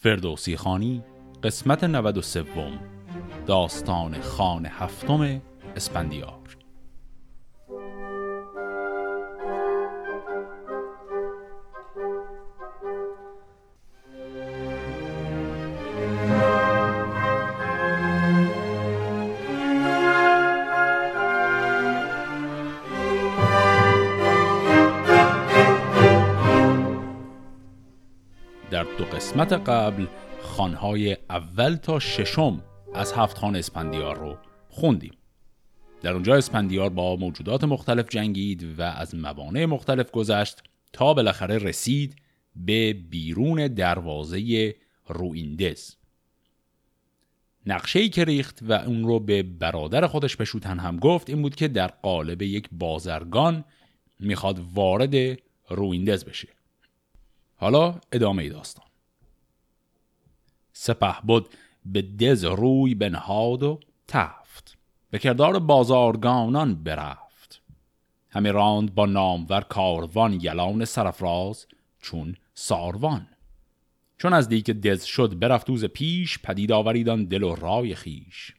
فردوسی خانی قسمت 93 داستان خان هفتم اسپندیار قسمت قبل خانهای اول تا ششم از هفت خان اسپندیار رو خوندیم. در اونجا اسپندیار با موجودات مختلف جنگید و از موانع مختلف گذشت تا بالاخره رسید به بیرون دروازه رویندز. نقشه ای که ریخت و اون رو به برادر خودش پشوتن هم گفت این بود که در قالب یک بازرگان می‌خواد وارد رویندز بشه. حالا ادامه داستان. سپه بود به دز روی بنهاد و تفت. به کردار بازارگانان برفت. همه راند با نامور کاروان یلان سرفراز چون ساروان. چون از دیک دز شد برفت دوز پیش پدید آوریدان دل و رای خیش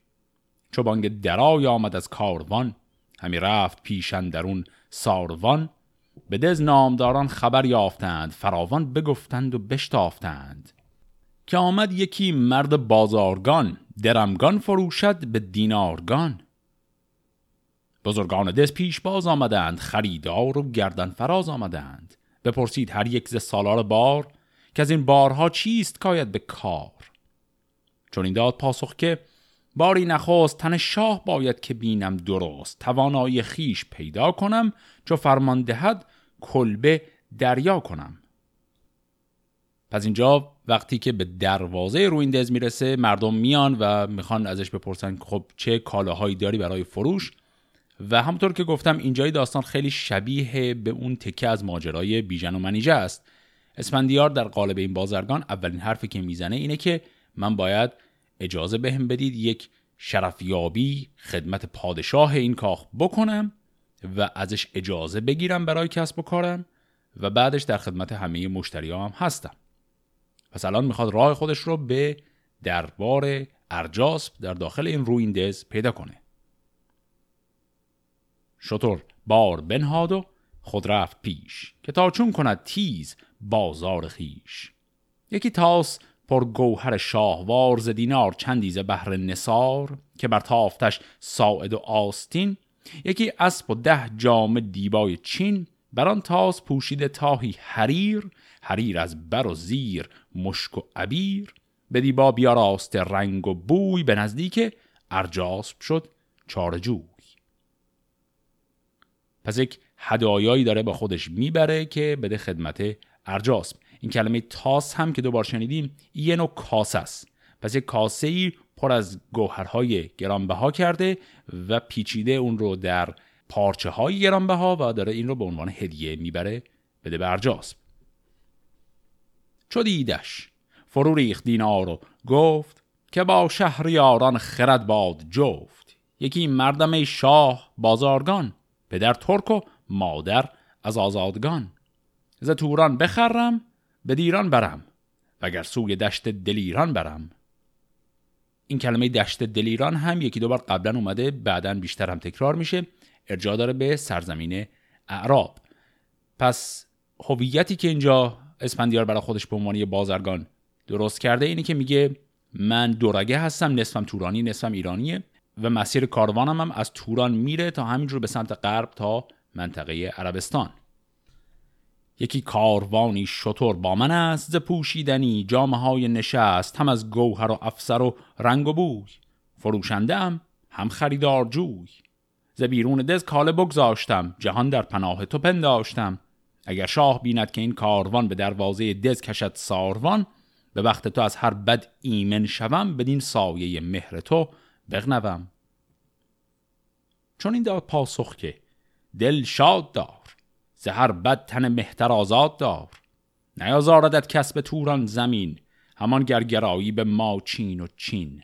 چو بانگ درای آمد از کاروان همی رفت پیشن درون ساروان. به دز نامداران خبر یافتند فراوان بگفتند و بشتافتند. که آمد یکی مرد بازارگان درمگان فروشد به دینارگان. بزرگان دز پیش باز آمدند خریدار و گردن فراز آمدند. بپرسید هر یک ز سالار بار که از این بارها چیست کاید به کار؟ چون این داد پاسخ که باری نخواست تن شاه باید که بینم درست. توانایی خیش پیدا کنم چو فرمان دهد کلبه دریا کنم. پس اینجا وقتی که به دروازه رویندز می‌رسه مردم میان و می‌خوان ازش بپرسن خب چه کالاهایی داری برای فروش؟ و همطور که گفتم اینجای داستان خیلی شبیه به اون تکه از ماجرای بیژن و منیجه است. اسفندیار در قالب این بازرگان اولین حرفی که می‌زنه اینه که من باید اجازه بهم بدید یک شرفیابی خدمت پادشاه این کاخ بکنم و ازش اجازه بگیرم برای کسب و کارم و بعدش در خدمت همه مشتری هم هستم. پس الان می‌خواد راه خودش رو به دربار ارجاسب در داخل این رویندز پیدا کنه. شطور بار بنهاد و خود رفت پیش که تا چون کند تیز بازار خیش. یکی تاس پر گوهر شاهوار ز دینار چندی ز بهر نصار که بر تافتش ساعد و آستین. یکی اسب و ده جام دیبای چین. بران تاس پوشیده تاهی حریر. حریر از بر و زیر مشک و عبیر. به دیبا بیاراست رنگ و بوی به نزدیک ارجاسب شد چارجوی پس یک هدایایی داره با خودش می‌بره که بده خدمت ارجاسب این کلمه تاس هم که دوبار شنیدیم یه نوع کاسه است. پس یک کاسه ای پر از گوهرهای گرانبها کرده و پیچیده اون رو در پارچه های گرانبها و داره این رو به عنوان هدیه می‌بره بده به ارجاسب چو دیدش. فرو ریخت دینار و گفت که با شهریاران خرد باد جفت. یکی مردم شاه بازارگان پدر ترک و مادر از آزادگان. ز توران بخرم به دیران برم وگر سوی دشت دلیران برم. این کلمه دشت دلیران هم یکی دو بار قبلا اومده بعدا بیشتر هم تکرار میشه. ارجاع داره به سرزمین اعراب. پس هویتی که اینجا اسپندیار برای خودش به عنوان بازرگان درست کرده. اینه که میگه من دورگه هستم نصفم تورانی نصفم ایرانیه و مسیر کاروانم هم از توران میره تا همینجور به سمت غرب تا منطقه عربستان. یکی کاروانی شطور با من است ز پوشیدنی جامه های نشست هم از گوهر و افسر و رنگ و بوی. فروشنده هم هم خریدار جوی ز بیرون دز کاله بگذاشتم جهان در پناه تو پنداشتم. اگر شاه بیند که این کاروان به دروازه دز کشد ساروان به وقت تو از هر بد ایمن شوم بدین سایه مهر تو بغنوم. چون این داد پاسخ که دل شاد دار زهر بد تن مهتر آزاد دار. نیازاردت کسب توران زمین همان گرگرایی به ما چین و چین.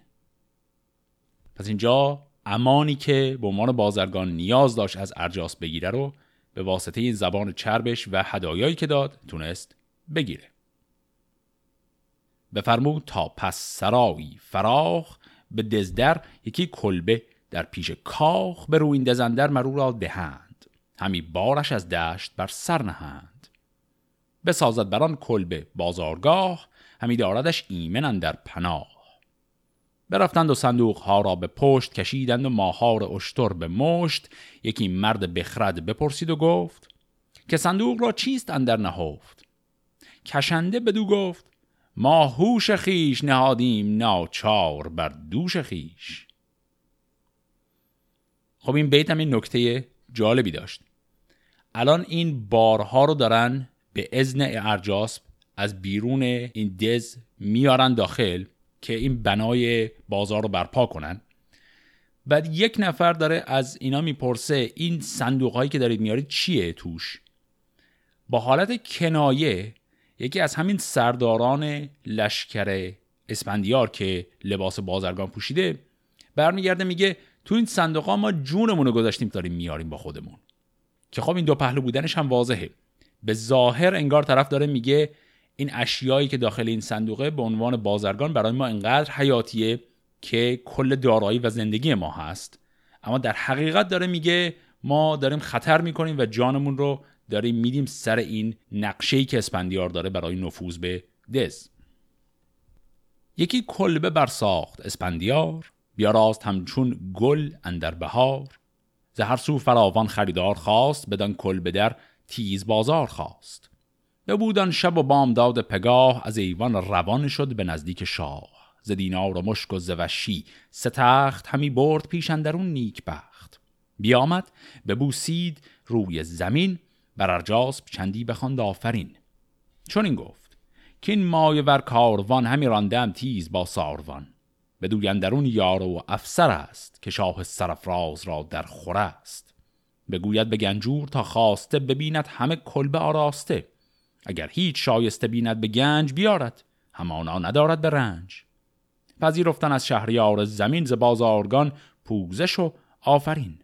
پس اینجا امانی که به عنوان بازرگان نیاز داشت از ارجاس بگیره رو به واسطه این زبان چربش و هدایایی که داد تونست بگیره. بفرمود تا پس سرایی فراخ به دزدر یکی کلبه در پیش کاخ به روی دزندر مرو را دهند. همی بارش از دشت بر سر نهند. بسازد بران کلبه بازارگاه همی داردش ایمن در پناه. برفتند و صندوق ها را به پشت کشیدند و ماهار اشتر به مشت. یکی مرد بخرد بپرسید و گفت که صندوق را چیست اندر نهفت؟ کشنده بدو گفت ما هوش خیش نهادیم ناچار بر دوش خیش. خب این بیت هم این نکته جالبی داشت. الان این بارها رو دارن به ازن ارجاسب از بیرون این دز میارن داخل. که این بنای بازار رو برپا کنن. بعد یک نفر داره از اینا می‌پرسه این صندوق هایی که دارید میارید چیه توش؟ با حالت کنایه یکی از همین سرداران لشکر اسپندیار که لباس بازرگان پوشیده برمیگرده میگه تو این صندوق ها ما جونمون رو گذاشتیم داریم میاریم با خودمون. که خب این دو پهلو بودنش هم واضحه. به ظاهر انگار طرف داره میگه این اشیایی که داخل این صندوقه به عنوان بازرگان برای ما انقدر حیاتیه که کل دارایی و زندگی ما هست. اما در حقیقت داره میگه ما داریم خطر می‌کنیم و جانمون رو داریم میدیم سر این نقشه‌ای که اسپندیار داره برای نفوذ به دز. یکی کلبه بر ساخت اسپندیار بیاراست همچون گل اندر بهار. زهر سو فراوان خریدار خواست بدان کلبه در تیز بازار خواست. بودن شب و بامداد پگاه از ایوان روان شد به نزدیک شاه. ز دینار و مشک و زوشی ستخت همی برد پیش اندرون نیک بخت. بیامد ببوسید روی زمین بر ارجاسب چندی بخواند آفرین. چون این گفت که این مایه ور کاروان همی راندم تیز با ساروان. بدوی اندرون یار و افسر است که شاه سرفراز را در خور است. بگوید به گنجور تا خواسته ببیند همه کلبه آراسته. اگر هیچ شایسته بیند به گنج بیارد همانا ندارد به رنج. پذیرفتن از شهریار زمین ز بازارگان پوزش و آفرین.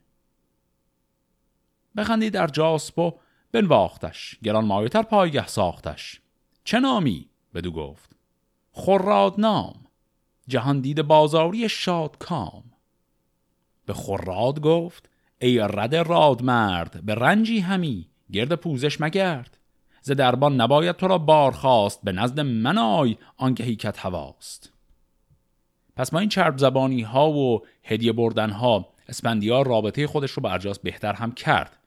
بخندید در جاسپ و بنواختش گران مایتر پایگه ساختش. چه نامی؟ بدو گفت. خراد نام. جهان دید بازاری شاد کام. به خراد گفت ای رد راد مرد به رنجی همی گرد پوزش مگرد. ز دربان نباید تو را بار خواست به نزد من آی آنکه هیکت هواست. پس ما این چرب زبانی ها و هدیه بردن ها اسپندیار رابطه خودش رو به ارجاس بهتر هم کرد.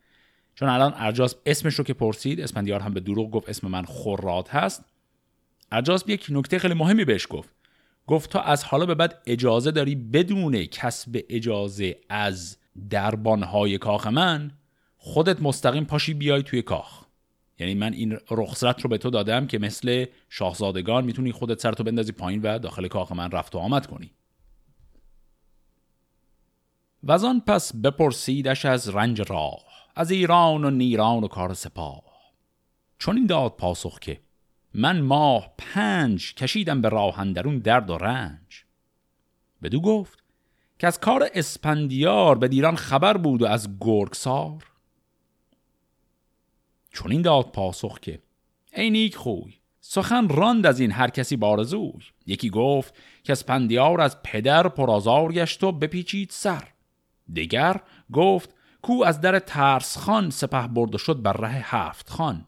چون الان ارجاس اسمش رو که پرسید اسپندیار هم به دروغ گفت اسم من خراد هست ارجاس یک نکته خیلی مهمی بهش گفت. گفت تا از حالا به بعد اجازه داری بدون کسب اجازه از دربانهای کاخ من خودت مستقیم پاشی بیای توی کاخ. یعنی من این رخصت رو به تو دادم که مثل شاهزادگان می‌تونی خودت سرتو بندازی پایین و داخل کاخ من رفت و آمد کنی. و پس بپرسیدش از رنج راه از ایران و نیران و کار سپاه. چون این داد پاسخ که من ماه پنج کشیدم به راه اندرون درد و رنج. بدو گفت که از کار اسپندیار به دیران خبر بود و از گرگسار. چون این داد پاسخ که ای نیک خوی سخن راند از این هر کسی بارزوی یکی گفت که اسپندیار از پدر پرازار گشت و بپیچید سر. دیگر گفت کو از در ترس خان سپه برده شد بر ره هفت خان.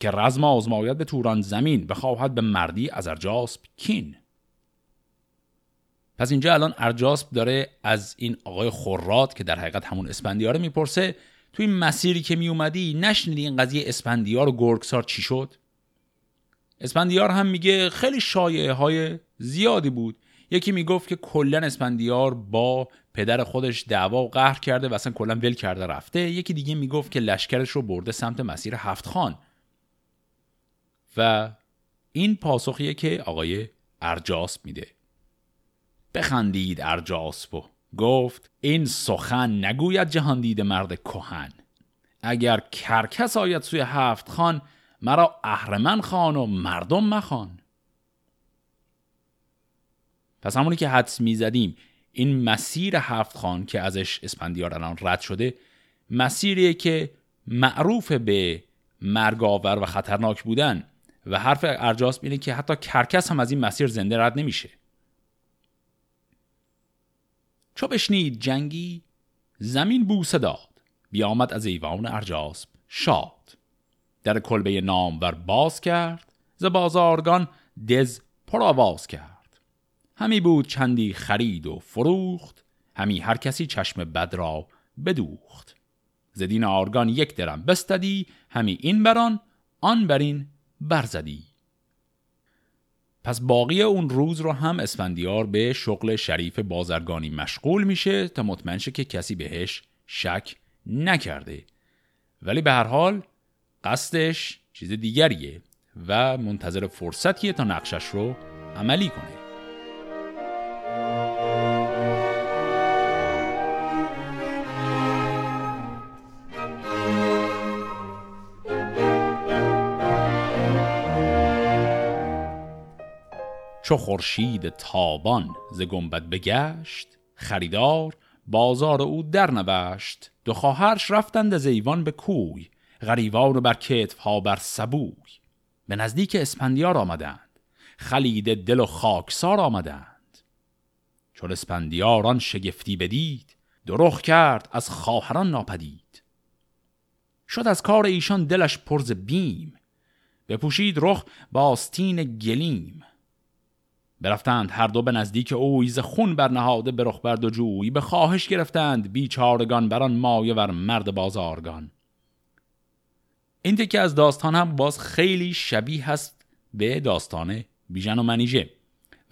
که رزم آزماید به توران زمین بخواهد به مردی از ارجاسب کین. پس اینجا الان ارجاسب داره از این آقای خورات که در حقیقت همون اسپندیاره می‌پرسه تو این مسیری که می اومدی نشنیدی این قضیه اسپندیار و گرگسار چی شد؟ اسپندیار هم میگه خیلی شایعه های زیادی بود. یکی می‌گفت که کلا اسپندیار با پدر خودش دعوا و قهر کرده و اصلا کلا ول کرده رفته. یکی دیگه می‌گفت که لشکرش رو برده سمت مسیر هفت خان. و این پاسخیه که آقای ارجاسب میده. بخندید ارجاسب و گفت این سخن نگوید جهان دید مرد کهن. اگر کرکس آید سوی هفت خان مرا اهرمن خان و مردم مخان پس همونی که حدس می‌زدیم این مسیر هفت خان که ازش اسپندیار الان رد شده مسیریه که معروف به مرگاور و خطرناک بودن و حرف ارجاسب اینه که حتی کرکس هم از این مسیر زنده رد نمیشه. چو بشنید جنگی زمین بوسه داد. بیامد از ایوان ارجاسب شاد. در کلبه نامور باز کرد ز بازارگان دز پر آواز کرد. همی بود چندی خرید و فروخت همی هر کسی چشم بد را بدوخت. زدین آرگان یک درم بستدی همی این بران آن برین برزدی پس باقی اون روز رو هم اسفندیار به شغل شریف بازرگانی مشغول میشه تا مطمئن شه که کسی بهش شک نکرده. ولی به هر حال قصدش چیز دیگریه و منتظر فرصتیه تا نقشش رو عملی کنه. چو خورشید تابان ز گنبد بگشت خریدار بازار او در نوشت. دو خواهرش رفتند از ایوان به کوی غریوان بر کتف ها بر سبوی. به نزدیک اسپندیار آمدند خلید دل و خاکسار آمدند. چون اسپندیاران شگفتی بدید درخ کرد از خواهران ناپدید. شد از کار ایشان دلش پرز بیم بپوشید رخ با آستین گلیم. برفتند هر دو به نزدیک اوی ز خون برنهاده به رخ برد و جوی به خواهش گرفتند بیچارگان بران مایه ور مرد بازارگان. این تکه از داستان هم باز خیلی شبیه هست به داستان بیژن و منیژه.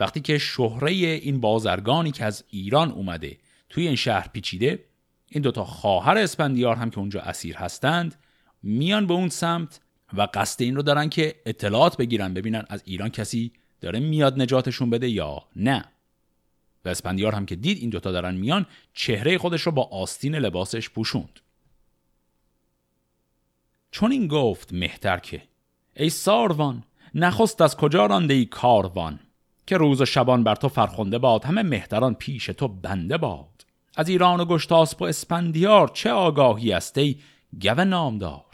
وقتی که شهره این بازرگانی که از ایران اومده توی این شهر پیچیده این دوتا خواهر اسپندیار هم که اونجا اسیر هستند میان به اون سمت و قصد این رو دارن که اطلاعات بگیرن ببینن از ایران کسی داره میاد نجاتشون بده یا نه؟ و اسپندیار هم که دید این دوتا دارن میان چهره خودش رو با آستین لباسش پوشوند. چون این گفت مهتر که ای ساروان نخست از کجا رانده ای کاروان؟ که روز و شبان بر تو فرخنده باد همه مهتران پیش تو بنده باد. از ایران و گشتاسپ و اسپندیار چه آگاهی است ای گو نامدار؟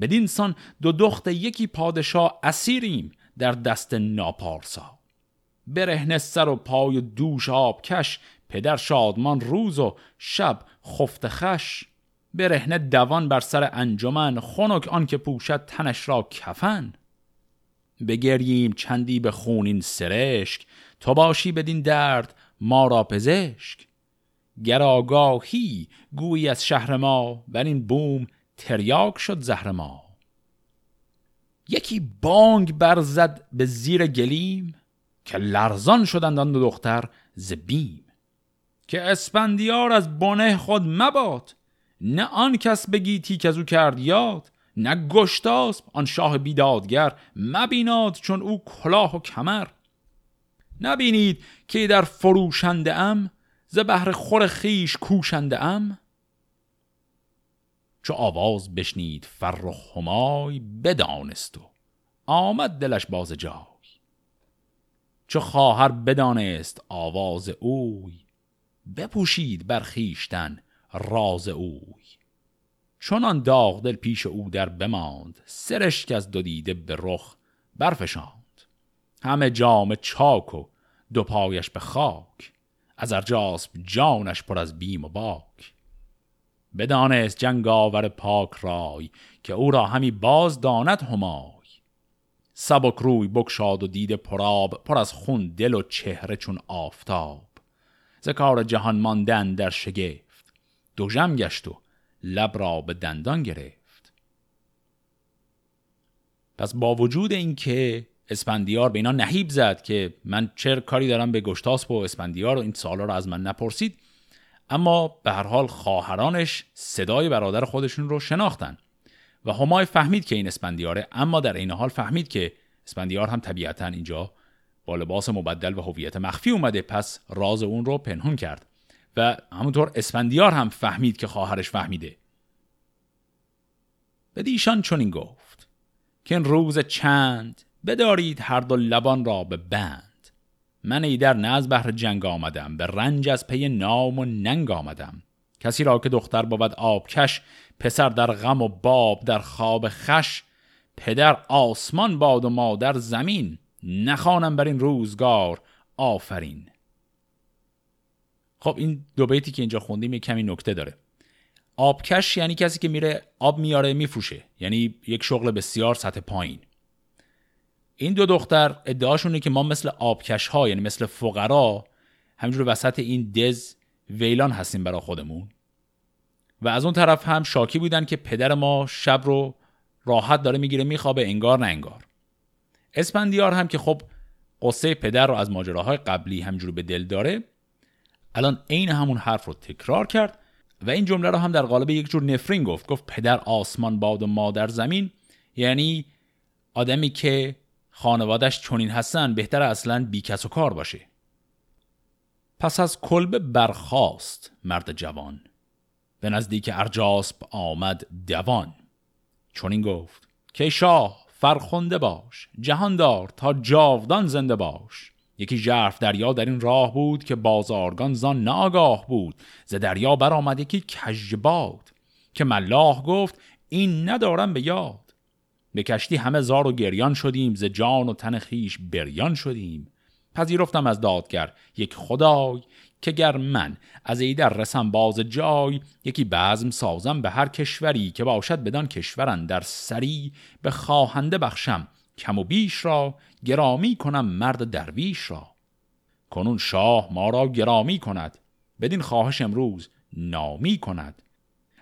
بدین سان دو دخت یکی پادشاه اسیریم در دست ناپارسا. برهنه سر و پای و دوش آب کش پدر شادمان روز و شب خفت خش. برهنه دوان بر سر انجمن خنک آن که پوشد تنش را کفن. بگریم چندی به خونین سرشک تو باشی بدین درد ما را پزشک. گر آگاهی گویی از شهر ما بر این بوم تریاک شد زهر ما. یکی بانگ برزد به زیر گلیم که لرزان شدند آن دو دختر ز بیم. که اسپندیار از بنه خود مباد نه آن کس بگیتی که از او کرد یاد نه گشتاسب آن شاه بیدادگر مبیناد چون او کلاه و کمر. نبینید که در فروشنده ام ز بهر خور خیش کوشنده ام؟ چو آواز بشنید فرخ همای بدانست و آمد دلش باز جای. چو خواهر بدانست آواز اوی بپوشید بر خیشتن راز اوی. چنان داغ دل پیش او در بماند سرشک از دو دیده به رخ برفشاند. همه جام چاک و دو پایش به خاک از ارجاسب جانش پر از بیم و باک. بدانست جنگاور پاک رای که او را همی باز داند همای. سبک روی بکشاد و دید پراب پر از خون دل و چهره چون آفتاب. ز جهان ماندن در شگفت دو جم گشت و لب را به دندان گرفت. پس با وجود اینکه اسپندیار به اینا نهیب زد که من چه کاری دارم به گشتاسپ و اسپندیار و این سالا رو از من نپرسید اما به هر حال خواهرانش صدای برادر خودشون رو شناختن. و همای فهمید که این اسپندیاره اما در این حال فهمید که اسپندیار هم طبیعتا اینجا با لباس مبدل و هویت مخفی اومده پس راز اون رو پنهون کرد. و همونطور اسفندیار هم فهمید که خواهرش فهمیده. به دیشان چنین گفت که این روز چند بدارید هر دو لبان را به بند. من ایدر نه از بهر جنگ آمدم به رنج از پی نام و ننگ آمدم. کسی را که دختر بود آبکش پسر در غم و باب در خواب خش پدر آسمان باد و مادر زمین. نخوانم بر این روزگار آفرین. خب این دو بیتی که اینجا خوندیم یک کمی نکته داره. آبکش یعنی کسی که میره آب میاره میفروشه. یعنی یک شغل بسیار سطح پایین. این دو دختر ادعاشونه که ما مثل آبکش ها یعنی مثل فقرا همینجور وسط این دز ویلان هستیم برای خودمون. و از اون طرف هم شاکی بودن که پدر ما شب رو راحت داره می‌گیره میخوابه انگار نه انگار. اسپندیار هم که خب قصه پدر رو از ماجراهای قبلی همجور به دل داره الان عین همون حرف رو تکرار کرد و این جمله رو هم در قالب یک جور نفرین گفت. گفت پدر آسمان باد و مادر زمین یعنی آدمی که خانوادش چنین هستن بهتر اصلا بی کس و کار باشه. پس از کلبه برخاست مرد جوان. به نزدیک ارجاسب آمد دوان. چون این گفت که شاه فرخنده باش جهاندار تا جاودان زنده باش. یکی ژرف دریا در این راه بود که بازارگان زان ناگاه بود. ز دریا برآمد یکی کژباد که ملاح گفت این ندارم به یاد. به کشتی همه زار و گریان شدیم ز جان و تن خیش بریان شدیم. پذیرفتم از دادگر یک خدای که گر من از ایدر رسم باز جای یکی بزم سازم به هر کشوری که باشد بدان کشورن در سری. به خواهنده بخشم کم و بیش را گرامی کنم مرد درویش را. کنون شاه ما را گرامی کند بدین خواهش امروز نامی کند.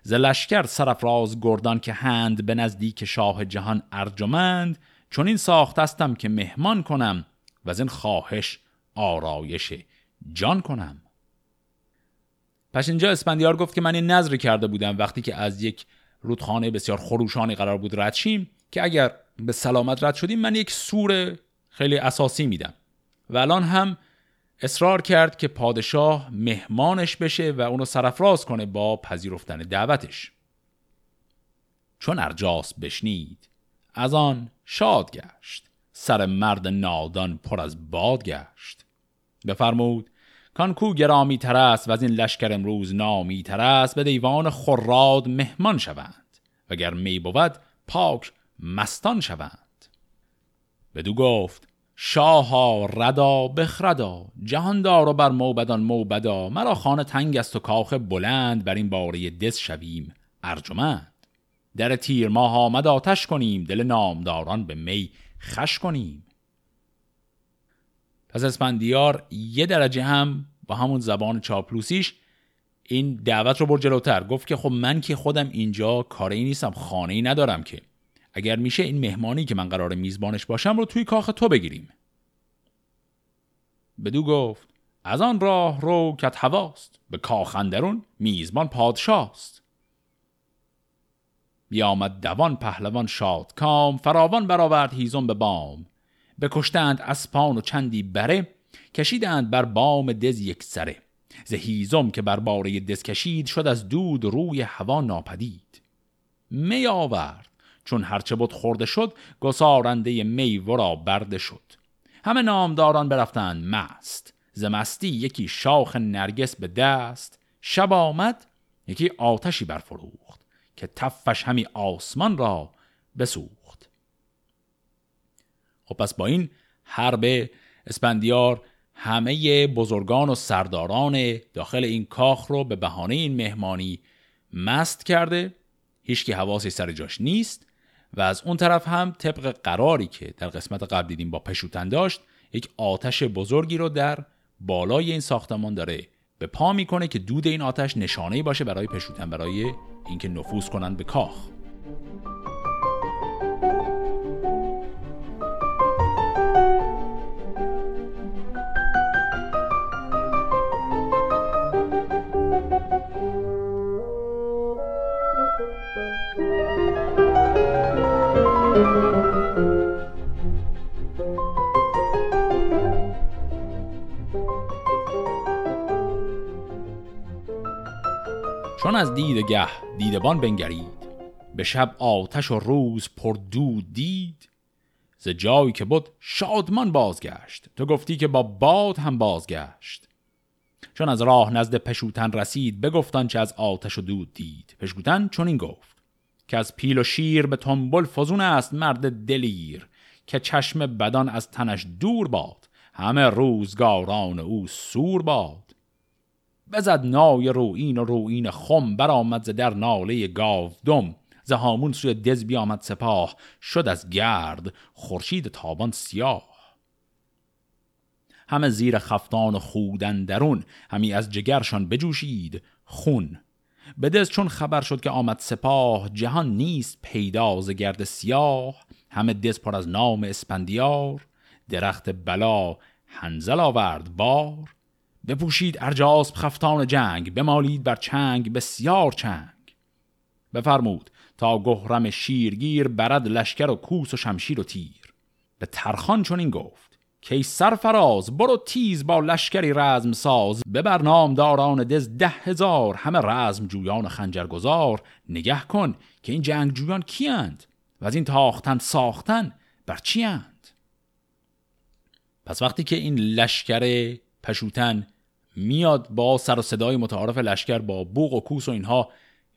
ز لشکر سرفراز گردان که هند به نزدیک شاه جهان ارجمند چون این ساخت استم که مهمان کنم و از این خواهش آرایش جان کنم. پس اینجا اسپندیار گفت که من این نظری کرده بودم وقتی که از یک رودخانه بسیار خروشانی قرار بود رد شیم که اگر به سلامت رد شدیم من یک سور خیلی اساسی میدم. و الان هم اصرار کرد که پادشاه مهمانش بشه و اونو سرفراز کنه با پذیرفتن دعوتش. چون ارجاس بشنید از آن شاد گشت. سر مرد نادان پر از باد گشت. بفرمود کان کو گرامی تر است و از این لشکر امروز نامی تر به دیوان خراد مهمان شوند. وگر می بود پاک مستان شوند. بدو گفت شاها ردا بخردا جهاندار و بر موبدان موبدا مرا خانه تنگ است و کاخ بلند بر این باره دز شویم. ارجمند. در تیر ماه آمد آتش کنیم دل نامداران به می خش کنیم. پس اسپندیار یه درجه هم با همون زبان چاپلوسیش این دعوت رو بر جلوتر. گفت که خب من که خودم اینجا کاری نیستم خانه ای ندارم که. اگر میشه این مهمانی که من قرار میزبانش باشم رو توی کاخ تو بگیریم. بدو گفت از آن راه رو کت هواست به کاخندرون میزبان پادشاست. بیامد دوان پهلوان شاد کام فراوان برآورد هیزم به بام. بکشتند اسپان و چندی بره کشیدند بر بام دز یک سره. ز که بر باره دز کشید شد از دود روی هوا ناپدید. می آورد. چون هرچه بود خورده شد گسارنده می ورا برده شد. همه نامداران برفتند مست. ز مستی یکی شاخ نرگس به دست. شب آمد یکی آتشی برفروخت که تفش همی آسمان را بسوخت. خب پس با این حرب اسپندیار همه بزرگان و سرداران داخل این کاخ رو به بهانه این مهمانی مست کرده. هیچکی حواسی سر جاش نیست. و از اون طرف هم طبق قراری که در قسمت قبل دیدیم با پشوتن داشت یک آتش بزرگی رو در بالای این ساختمان داره به پا می‌کنه که دود این آتش نشانه باشه برای پشوتن برای اینکه نفوذ کنند به کاخ. چون از گه دیدبان بنگرید به شب آتش و روز پر دود دید ز جایی که بود شادمان بازگشت. تو گفتی که با باد هم بازگشت. چون از راه نزد پشوتن رسید بگفتان چه از آتش و دود دید. پشوتن چون این گفت که از پیل و شیر به تنبل فزون است مرد دلیر که چشم بدان از تنش دور باد. همه روزگاران او سور باد. بزد نای روین و روین خم برآمد ز در ناله گاو دم زهامون سوی دز بیامد سپاه شد از گرد خورشید تابان سیاه. همه زیر خفتان و خودن درون همی از جگرشان بجوشید خون. بدز چون خبر شد که آمد سپاه جهان نیست پیدا ز گرد سیاه. همه دز پر از نام اسپندیار درخت بلا هنزل آورد بار. بپوشید ارجاسب خفتان جنگ بمالید بر چنگ بسیار چنگ. بفرمود تا گهرم شیرگیر برد لشکر و کوس و شمشیر و تیر. به ترخان چون این گفت کی سرفراز برو تیز با لشکری رزم ساز. ببر نامداران دز ده هزار همه رزم جویان خنجرگزار. نگه کن که این جنگ جویان کیند و از این تاختن ساختن بر چی اند؟ پس وقتی که این لشکر پشوتن میاد با سر و صدای متعارف لشکر با بوق و کوس و اینها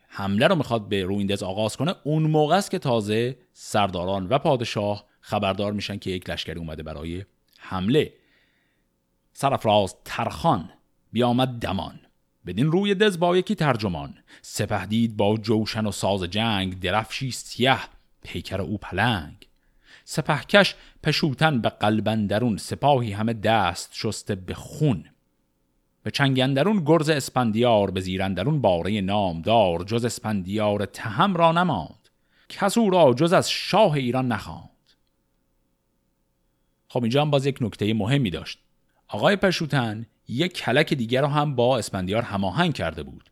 حمله رو می‌خواد به رویندز آغاز کنه. اون موقع است که تازه سرداران و پادشاه خبردار میشن که یک لشکری اومده برای حمله. سرفراز ترخان بیامد دمان. بدین روی دز با یکی ترجمان. سپهدید با جوشن و ساز جنگ درفشی سیه پیکر او پلنگ. سپه‌کش پشوتن به قلب اندرون سپاهی همه دست شسته به خون. به چنگ اندرون گرز اسپندیار به زیر اندرون باره نامدار جز اسپندیار تهم را نماند. کس او را جز از شاه ایران نخواند. خب اینجا هم باز یک نکته مهمی داشت. آقای پشوتن یک کلک دیگر را هم با اسپندیار هماهنگ کرده بود.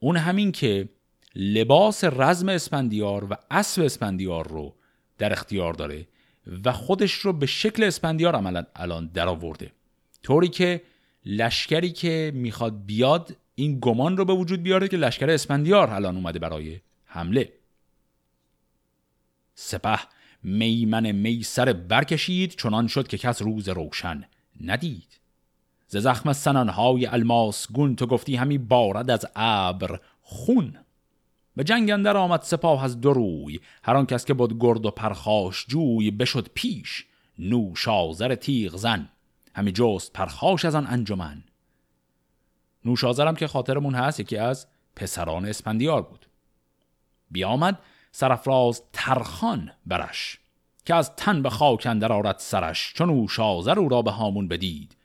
اون همین که لباس رزم اسپندیار و اسب اسپندیار رو در اختیار داره و خودش رو به شکل اسپندیار عملا الان در آورده طوری که لشکری که می‌خواد بیاد این گمان رو به وجود بیاره که لشکر اسپندیار الان اومده برای حمله. سپه میمن میسر برکشید چنان شد که کس روز روشن ندید. ز زخم سنانهای الماس گون تو گفتی همی بارد از ابر خون. به جنگ اندر آمد سپاه از دروی هر آن کس که بود گرد و پرخاش جوی بشد پیش نوشازر تیغ زن. همی جست پرخاش از آن انجمن. نوشازرم که خاطرمون هست یکی از پسران اسپندیار بود. بیامد سرفراز ترخان برش که از تن به خاک اندر آرد سرش چون او شازر او را به هامون بدید.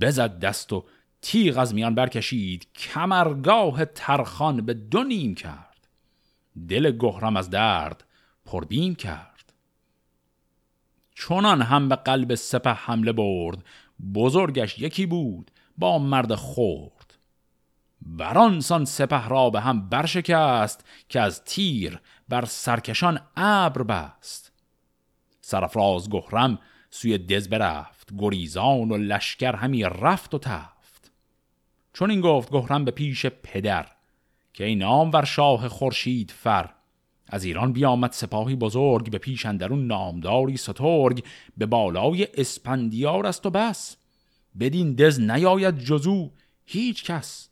بزد دست و تیغ از میان برکشید کمرگاه ترخان به دو نیم کرد. دل گهرم از درد پربیم کرد. چونان هم به قلب سپه حمله برد بزرگش یکی بود با مرد خورد برانسان سپه را به هم برشکست که از تیر بر سرکشان ابر بست. سرفراز گهرم سوی دز برفت گریزان و لشکر همی رفت و تفت. چون این گفت گهرم به پیش پدر که این نام ور شاه خورشید فر از ایران بیامد سپاهی بزرگ به پیش اندرون نامداری سترگ به بالای اسپندیار است و بس. بدین دز نیاید جزو هیچ کس.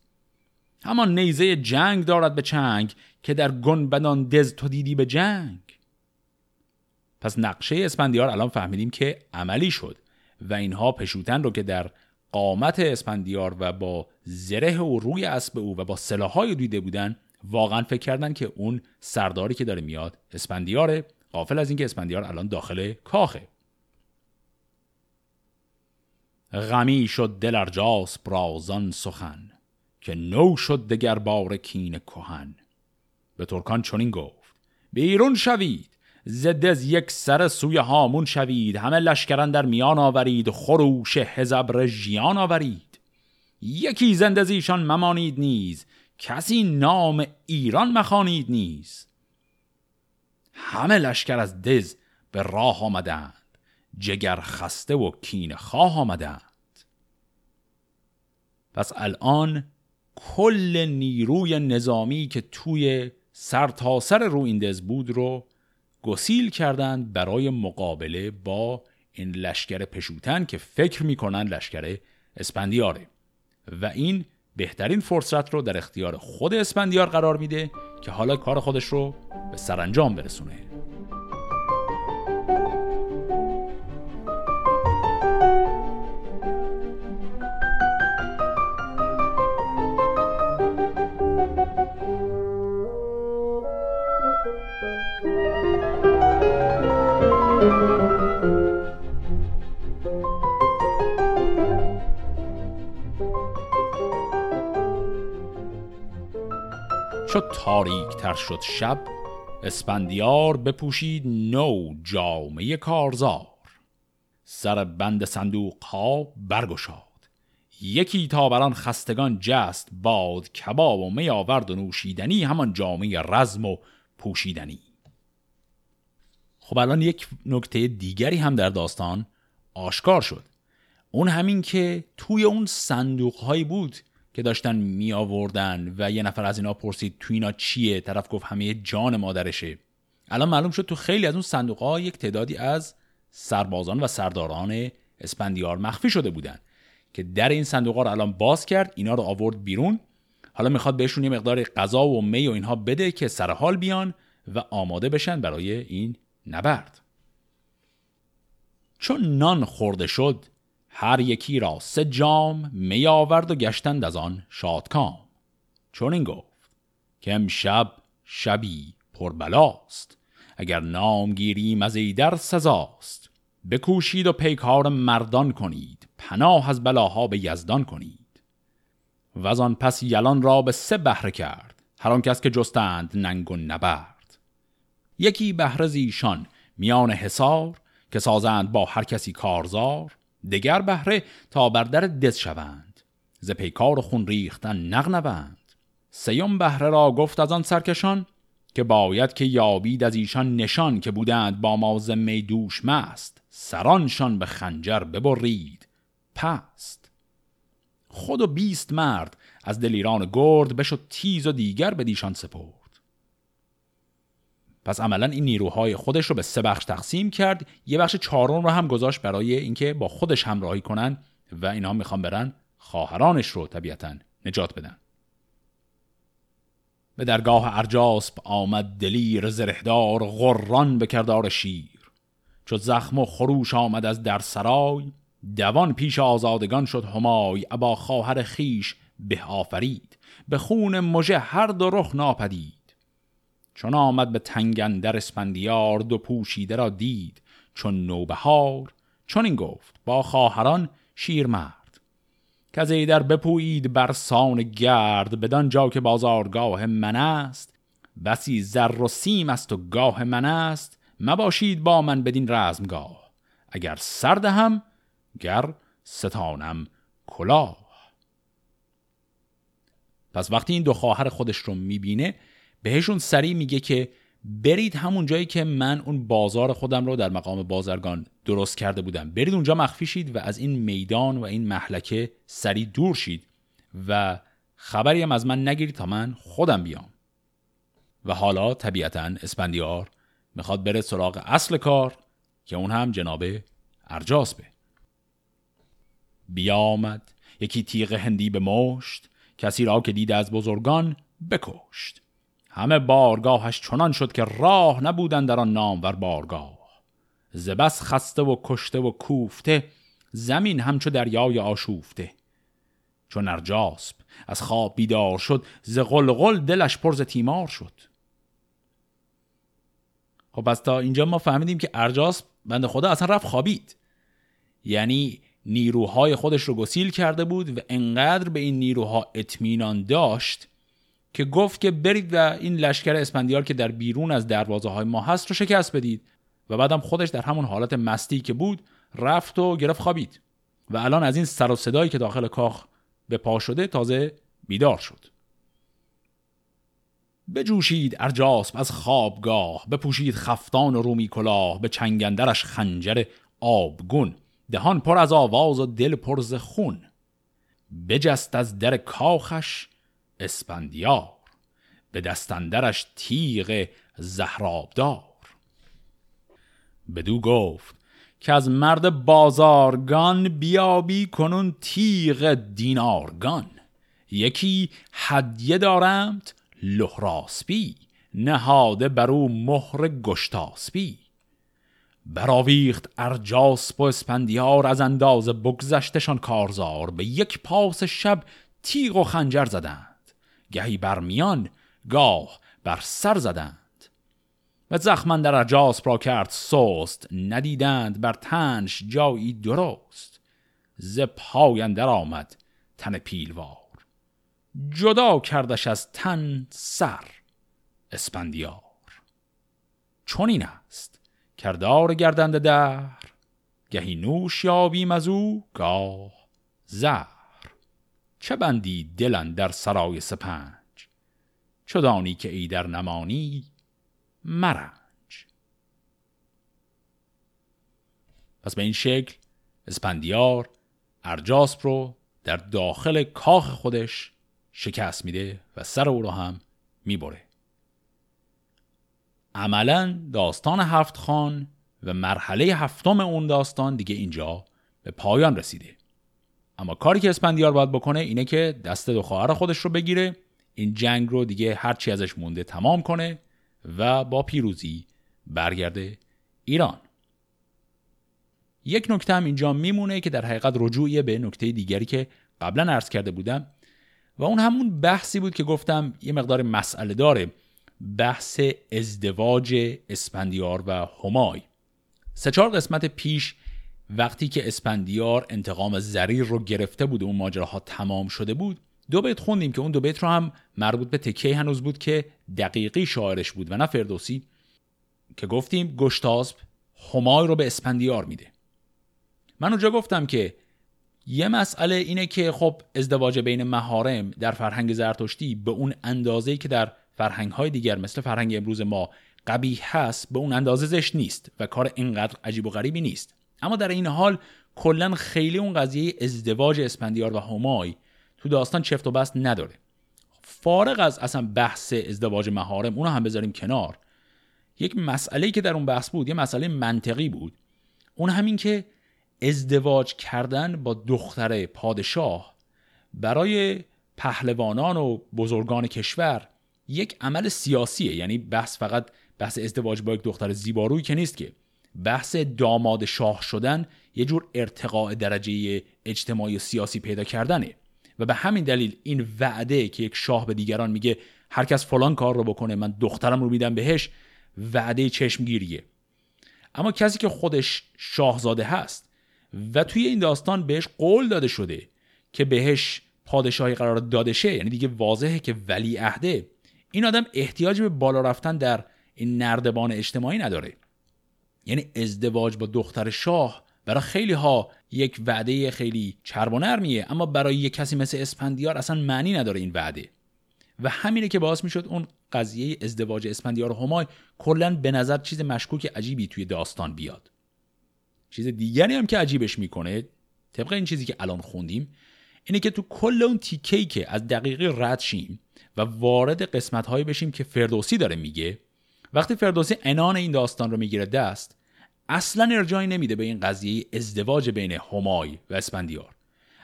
همان نیزه جنگ دارد به چنگ که در بدان دز تو دیدی به جنگ. پس نقشه اسپندیار الان فهمیدیم که عملی شد و اینها پشوتن رو که در قامت اسپندیار و با زره و روی اسب او و با سلاحهای دیده بودن واقعا فکر کردن که اون سرداری که داره میاد اسپندیاره قافل از اینکه اسپندیار الان داخل کاخه. غمی شد دل ارجاس برازان سخن که نو شد دگر بار کین کهن. به ترکان چنین گفت بیرون شوید زدز یک سر سوی هامون شوید همه لشکران در میان آورید خروش هزبر ژیان آورید. یکی زندزیشان ممانید نیز کسی نام ایران مخانید نیز. همه لشکر از دز به راه آمدند. جگر خسته و کین خواه آمدند. پس الان کل نیروی نظامی که توی سرتاسر سر رو این دز بود رو گسیل کردند برای مقابله با این لشکر پشوتن که فکر می‌کنن لشکر اسپندیاره. و این بهترین فرصت رو در اختیار خود اسپندیار قرار میده که حالا کار خودش رو به سرانجام برسونه. تاریک تر شد شب اسپندیار بپوشید نو جامعه کارزار. سر بند صندوق ها برگشاد. یکی تا بران خستگان جست باد کباب و می آورد و نوشیدنی همان جامعه رزم و پوشیدنی. خب الان یک نکته دیگری هم در داستان آشکار شد. اون همین که توی اون صندوق هایی بود که داشتن می آوردن و یه نفر از اینا پرسید تو اینا چیه؟ طرف گفت همه جان مادرشه. الان معلوم شد تو خیلی از اون صندوق ها یک تعدادی از سربازان و سرداران اسپندیار مخفی شده بودن که در این صندوق ها رو الان باز کرد اینا رو آورد بیرون. حالا می‌خواد بهشون یه مقدار غذا و می و اینها بده که سر حال بیان و آماده بشن برای این نبرد. چون نان خورده شد هر یکی را سه جام می آورد و گشتند از آن شادکام. چون این گفت که امشب شبی پربلاست اگر نام گیریم از ایدر سزاست. بکوشید و پیکار مردان کنید پناه از بلاها به یزدان کنید. و پس یلان را به سه بهره کرد هر آن کس که جستند ننگ و نبرد. یکی بهره زیشان میان حصار که سازند با هر کسی کارزار. دگر بهره تا بر در دز شوند. ز پیکار خون ریختن نغنوند سیم بهره را گفت از آن سرکشان که باید که یابید از ایشان نشان که بودند با ما زمه دوش مست سرانشان به خنجر ببرید. پست. خود و بیست مرد از دلیران گرد بشد تیز و دیگر به دیشان سپرد. پس عملا این نیروهای خودش رو به سه بخش تقسیم کرد. یه بخش چهارم رو هم گذاشت برای اینکه با خودش همراهی کنن و اینها می‌خوان برن خواهرانش رو طبیعتا نجات بدن. به درگاه ارجاسب آمد دلیر زرهدار غران به کردار شیر. چو زخم و خروش آمد از در سرای دوان پیش آزادگان شد همای. ابا خواهر خیش به آفرید به خون مژه هر دو رخ ناپدید. چون آمد به تنگندر اسپندیار دو پوشیده را دید چون نوبهار چون این گفت با خواهران شیر مرد که از ایدر بپویید بر سان گرد بدان جا که بازارگاه من است. بسی زر و سیم است و گاه من است. مباشید با من بدین رزمگاه. اگر سرد هم گر ستانم کلاه. پس وقتی این دو خواهر خودش رو می‌بینه بهشون سریع میگه که برید همون جایی که من اون بازار خودم رو در مقام بازرگان درست کرده بودم. برید اونجا مخفی شید و از این میدان و این محلکه سریع دور شید و خبری هم از من نگیرید تا من خودم بیام. و حالا طبیعتا اسپندیار می‌خواد بره سراغ اصل کار که اون هم جناب ارجاسبه بیامد. یکی تیغ هندی به مشت کسی را که دید از بزرگان بکشت. همه بارگاهش چنان شد که راه نبودن در آن نامور بارگاه. زبس خسته و کشته و کوفته زمین همچو دریای آشوفته. چون نرجاسب از خواب بیدار شد ز غلغل دلش پرز تیمار شد. خب پس تا اینجا ما فهمیدیم که ارجاسب بند خدا اصلا رفت خوابید. یعنی نیروهای خودش رو گسیل کرده بود و انقدر به این نیروها اطمینان داشت که گفت که برید و این لشکر اسپندیار که در بیرون از دروازه های ما هست رو شکست بدید. و بعدم خودش در همون حالت مستی که بود رفت و گرفت خوابید. و الان از این سر و صدایی که داخل کاخ به پا شده تازه بیدار شد. بجوشید ارجاسب از خوابگاه بپوشید خفتان و رومی کلاه به چنگندرش خنجر آبگون. دهان پر از آواز و دل پر ز خون. بجست از در کاخش اسپندیار به دستندرش تیغ زهرابدار. بدو گفت که از مرد بازارگان بیابی کنون تیغ دینارگان. یکی هدیه دارمت لحراسبی نهاده بر او مهر گشتاسبی براویخت ارجاسپ و اسپندیار از اندازه بگذشتشان کارزار به یک پاس شب تیغ و خنجر زدند. گهی بر میان گاه بر سر زدند. و زخمن در ارجاسپ را کرد سست ندیدند بر تنش جایی درست. ز پای اندر آمد تن پیلوار. جدا کردش از تن سر اسپندیار. چون این است کردار گردنده در گهی نوش یابیم از گاه زهر. چه بندی دلن در سرای سپنج؟ چدانی که ای در نمانی مرنج؟ پس به این شکل اسپندیار ارجاسپ رو در داخل کاخ خودش شکست میده و سر او رو هم می‌بره. عملا داستان هفت خان و مرحله هفتم اون داستان دیگه اینجا به پایان رسیده. اما کاری که اسپندیار باید بکنه اینه که دست دو خواهر خودش رو بگیره. این جنگ رو دیگه هرچی ازش مونده تمام کنه و با پیروزی برگرده ایران. یک نکته هم اینجا میمونه که در حقیقت رجوعی به نکته دیگری که قبلا عرض کرده بودم و اون همون بحثی بود که گفتم یه مقدار مسئله داره. بحث ازدواج اسپندیار و همای. سه چهار قسمت پیش وقتی که اسپندیار انتقام زریر رو گرفته بود و اون ماجراها تمام شده بود دو بیت خوندیم که اون دو بیت رو هم مربوط به تکیه هنوز بود که دقیقی شاعرش بود و نه فردوسی که گفتیم گشتاسب همای رو به اسپندیار میده. من اونجا گفتم که یه مسئله اینه که خب ازدواج بین مهارم در فرهنگ زرتشتی به اون اندازه‌ای که در فرهنگ های دیگر مثل فرهنگ امروز ما قبیح هست به اون اندازه زشت نیست و کار اینقدر عجیب و غریبی نیست. اما در این حال کلا خیلی اون قضیه ازدواج اسپندیار و همای تو داستان چفت و بست نداره. فارغ از اصلا بحث ازدواج مهارم اونو هم بذاریم کنار. یک مسئله که در اون بحث بود یه مسئله منطقی بود. اون همین که ازدواج کردن با دختر پادشاه برای پهلوانان و بزرگان کشور یک عمل سیاسیه. یعنی بحث فقط بحث ازدواج با یک دختر زیباروی که نیست که. بحث داماد شاه شدن یه جور ارتقاء درجه اجتماعی و سیاسی پیدا کردنه. و به همین دلیل این وعده که یک شاه به دیگران میگه هر کس فلان کار رو بکنه من دخترم رو میدم بهش وعده چشمگیریه. اما کسی که خودش شاهزاده هست و توی این داستان بهش قول داده شده که بهش پادشاهی قرار داده شه یعنی دیگه واضحه که ولی عهده این آدم احتیاج به بالا رفتن در این نردبان اجتماعی نداره. یعنی ازدواج با دختر شاه برای خیلی ها یک وعده خیلی چرب و نرمیه اما برای یک کسی مثل اسپندیار اصلا معنی نداره این وعده. و همینه که باعث می‌شد اون قضیه ازدواج اسپندیار و همای کلا به نظر چیز مشکوک عجیبی توی داستان بیاد. چیز دیگری هم که عجیبش می‌کنه طبق این چیزی که الان خوندیم اینه که تو کل اون تیکه‌ای که از دقیقی رد شیم و وارد قسمت هایی بشیم که فردوسی داره میگه وقتی فردوسی انان این داستان رو می‌گیره دست اصلا ارجایی نمیده به این قضیه ازدواج بین همای و اسپندیار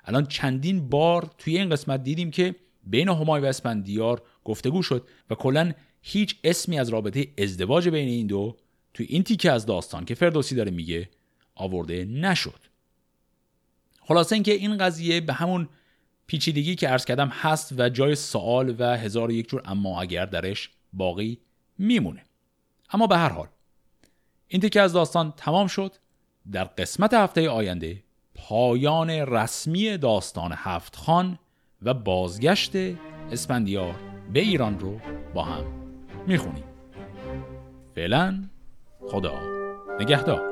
الان چندین بار توی این قسمت دیدیم که بین همای و اسپندیار گفتگو شد و کلا هیچ اسمی از رابطه ازدواج بین این دو توی این تیکه از داستان که فردوسی داره میگه آورده نشد. خلاصه اینکه این قضیه به همون پیچیدگی که عرض کردم هست و جای سوال و هزار یک جور اما اگر درش باقی میمونه. اما به هر حال این تیکه از داستان تمام شد. در قسمت هفته آینده پایان رسمی داستان هفت خان و بازگشت اسپندیار به ایران رو با هم می‌خونیم. فعلا خدا نگهدار.